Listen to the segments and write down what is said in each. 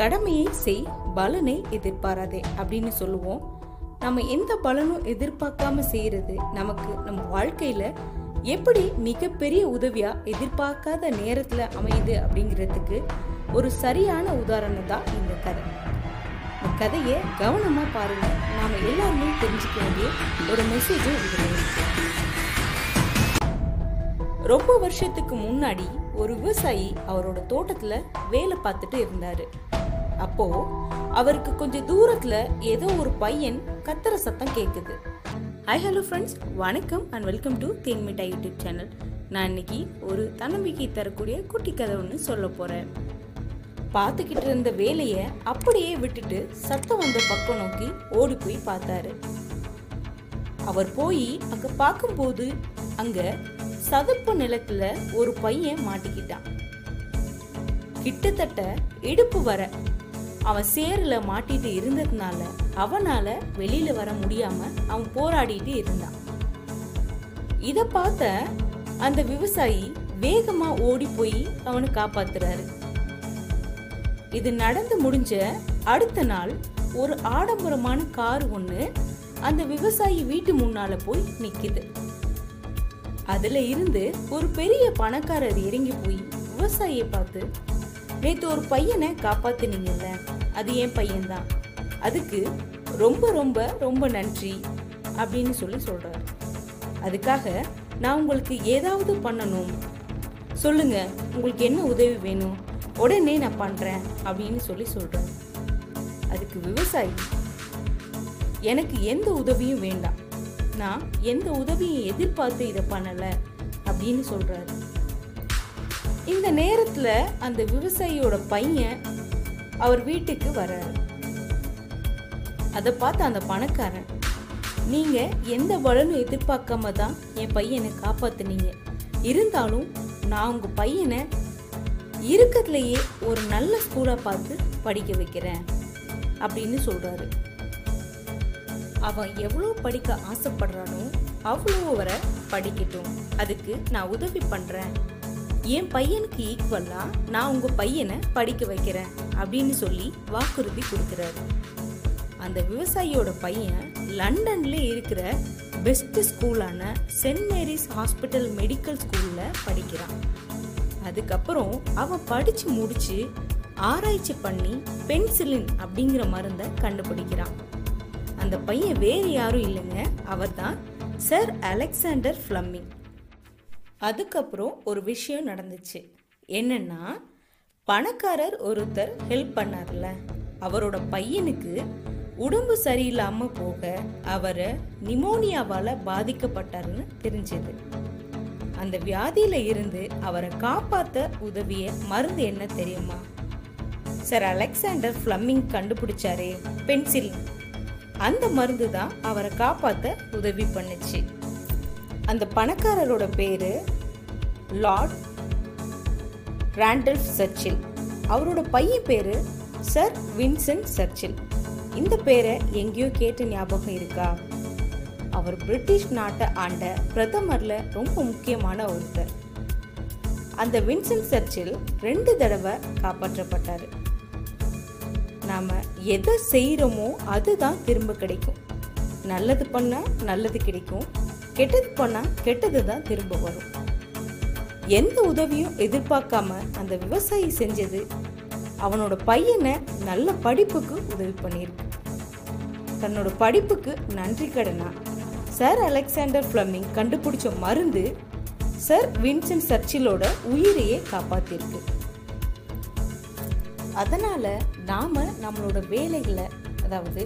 கடமையை செய் பலனை எதிர்பாராதே அப்படின்னு சொல்லுவோம். நம்ம எந்த பலனும் எதிர்பார்க்காம செய்யறது நமக்கு நம்ம வாழ்க்கையில எப்படி மிகப்பெரிய உதவியா எதிர்பார்க்காத நேரத்துல அமையுது அப்படிங்கிறதுக்கு ஒரு சரியான உதாரணம் தான் இந்த கதை. இந்த கதையை கவனமா பாருங்க. நாம எல்லாருமே தெரிஞ்சுக்க வேண்டிய ஒரு மெசேஜும் இதுல ரொம்ப வருஷத்துக்கு முன்னாடி ஒரு விவசாயி அவரோட தோட்டத்துல வேலை பார்த்துட்டு இருந்தாரு. அப்போ அவருக்கு கொஞ்சம் தூரத்துல ஏதோ ஒரு பையன் கத்துற சத்தம் கேக்குது. ஹாய் ஹலோ ஃப்ரெண்ட்ஸ் வணக்கம் and welcome to Thenmitta YouTube channel. நான் இன்னைக்கு ஒரு தன்னம்பிக்கை தரக்கூடிய குட்டி கதை ஒன்று சொல்ல போறேன். பார்த்துக்கிட்டு இருந்த வேலையை அப்படியே விட்டுட்டு சத்தம் வந்த பக்கம் நோக்கி ஓடி போய் பார்த்தாரு. அவர் போய் அங்க பார்க்கும்போது அங்க சதுப்பு நிலத்துல ஒரு பையன் மாட்டிக்கிட்டான். கிட்டத்தட்ட இடுப்பு வர அவன் சேருல மாட்டிட்டு இருந்ததுனால அவனால வெளியில வர முடியாம அவன் போராடிட்டு இருந்தான் இத பார்த்த அந்த விவசாயி வேகமா ஓடி போய் அவனை காப்பாத்துறாரு. இது நடந்து முடிஞ்ச அடுத்த நாள் ஒரு ஆடம்பரமான கார் ஒண்ணு அந்த விவசாயி வீட்டு முன்னால போய் நிக்குது. அதுல இருந்து ஒரு பெரிய பணக்காரர் இறங்கி போய் விவசாயியை பார்த்து நேத்து ஒரு பையனை காப்பாத்தினீங்கல்ல அது என் பையன்தான். அதுக்கு ரொம்ப ரொம்ப ரொம்ப நன்றி அப்படின்னு சொல்லி சொல்றாரு. அதுக்காக நான் உங்களுக்கு ஏதாவது பண்ணணும். சொல்லுங்க உங்களுக்கு என்ன உதவி வேணும்? உடனே நான் பண்றேன் அப்படின்னு சொல்லி சொல்றாரு. அதுக்கு விவசாயி எனக்கு எந்த உதவியும் வேண்டாம். நான் எந்த உதவியும் எதிர்பார்த்து இதை பண்ணலை அப்படின்னு சொல்றாரு. இந்த நேரத்துல அந்த விவசாயியோட பையன் அவர் வீட்டுக்கு வர்றாரு. அதை பார்த்து அந்த பணக்காரன் நீங்க எந்த பலனும் எதிர்பார்க்காம தான் என் பையனை காப்பாத்துனீங்க. இருந்தாலும் நான் உங்க பையனை இருக்கத்துலயே ஒரு நல்ல ஸ்கூலா பார்த்து படிக்க வைக்கிறேன் அப்படின்னு சொல்றாரு. அவன் எவ்வளோ படிக்க ஆசைப்படுறானோ அவ்வளோ வரை படிக்கட்டும். அதுக்கு நான் உதவி பண்றேன். என் பையனுக்கு ஈக்குவலா நான் உங்க பையனை படிக்க வைக்கிறேன் அப்படின்னு சொல்லி வாக்குறுதி கொடுக்கிறாரு. அந்த விவசாயியோட பையன் லண்டன்ல இருக்கிற பெஸ்ட் ஸ்கூலான சென்ட் மேரிஸ் ஹாஸ்பிட்டல் மெடிக்கல் ஸ்கூல்ல படிக்கிறான். அதுக்கப்புறம் அவன் படிச்சு முடிச்சு ஆராய்ச்சி பண்ணி பென்சிலின் அப்படிங்கிற மருந்தை கண்டுபிடிக்கிறான். அந்த பையன் வேறு யாரும் இல்லைங்க. அவர் தான் சர் அலெக்சாண்டர் ஃப்ளம்மிங் அதுக்கப்புறம் ஒரு விஷயம் நடந்துச்சு. என்னன்னா பணக்காரர் ஒருத்தர் ஹெல்ப் பண்ணார்ல. அவரோட பையனுக்கு உடம்பு சரியில்லாம போக அவரை நிமோனியாவால பாதிக்கப்பட்டாருன்னு தெரிஞ்சது. அந்த வியாதியில இருந்து அவரை காப்பாத்த உதவிய மருந்து என்ன தெரியுமா? சார் அலெக்சாண்டர் ஃப்ளம்மிங் கண்டுபிடிச்சாரே பென்சில். அந்த மருந்து தான் அவரை காப்பாத்த உதவி பண்ணுச்சு. அந்த பணக்காரரோட பேர் லார்ட் ராண்டல்ஃப் சர்ச்சில். அவரோட பையன் பேர் சர் வின்சென்ட் சர்ச்சில். இந்த பேரை எங்கேயோ கேட்ட ஞாபகம் இருக்கா? அவர் பிரிட்டிஷ் நாட்டை ஆண்ட பிரதமரில் ரொம்ப முக்கியமான ஒருத்தர். அந்த வின்சென்ட் சர்ச்சில் ரெண்டு தடவை காப்பாற்றப்பட்டார். நாம் எதை செய்கிறோமோ அதுதான் திரும்ப கிடைக்கும். நல்லது பண்ணால் நல்லது கிடைக்கும். கெட்டது பண்ணா கெட்டது தான் திரும்ப வரும். எந்த உதவியும் எதிர்பார்க்காம அந்த விவசாயி செஞ்சது அவனோட பையனை நல்ல படிப்புக்கு உதவி பண்ணியிருக்கு. தன்னோட படிப்புக்கு நன்றி கடனா? சார் அலெக்சாண்டர் ஃப்ளமிங் கண்டுபிடிச்ச மருந்து சர் வின்சென்ட் சர்ச்சிலோட உயிரையே காப்பாத்திருக்கு அதனால நாம நம்மளோட வேலைகளை அதாவது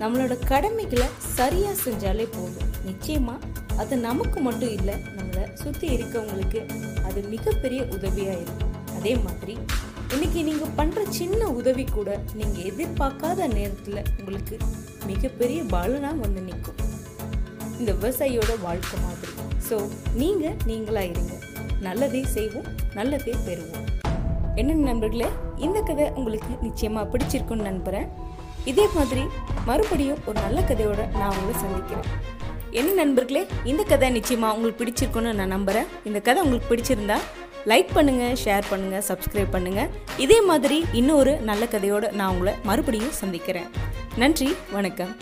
நம்மளோட கடமைகளை சரியாக செஞ்சாலே போதும். நிச்சயமாக அது நமக்கு மட்டும் இல்லை நம்மளை சுற்றி இருக்கவங்களுக்கு அது மிகப்பெரிய உதவியாக இருக்கும் அதே மாதிரி இன்னைக்கு நீங்கள் பண்ணுற சின்ன உதவி கூட நீங்கள் எதிர்பார்க்காத நேரத்தில் உங்களுக்கு மிகப்பெரிய பலனாக வந்து நிற்கும் இந்த விவசாயியோட வாழ்க்கை மாதிரி. ஸோ நீங்கள் நீங்களாக இருங்க. நல்லதே செய்வோம் நல்லதே பெறுவோம். என்ன நண்பர்களே இந்த கதை உங்களுக்கு நிச்சயமாக பிடிச்சிருக்கும்னு நம்புறேன். இதே மாதிரி மறுபடியும் ஒரு நல்ல கதையோட நான் உங்களை சந்திக்கிறேன். என்ன நண்பர்களே இந்த கதை நிச்சயமாக உங்களுக்கு பிடிச்சிருக்கும்னு நான் நம்புகிறேன் இந்த கதை உங்களுக்கு பிடிச்சிருந்தா லைக் பண்ணுங்க ஷேர் பண்ணுங்க சப்ஸ்கிரைப் பண்ணுங்க. இதே மாதிரி இன்னொரு நல்ல கதையோட நான் உங்களை மறுபடியும் சந்திக்கிறேன். நன்றி வணக்கம்.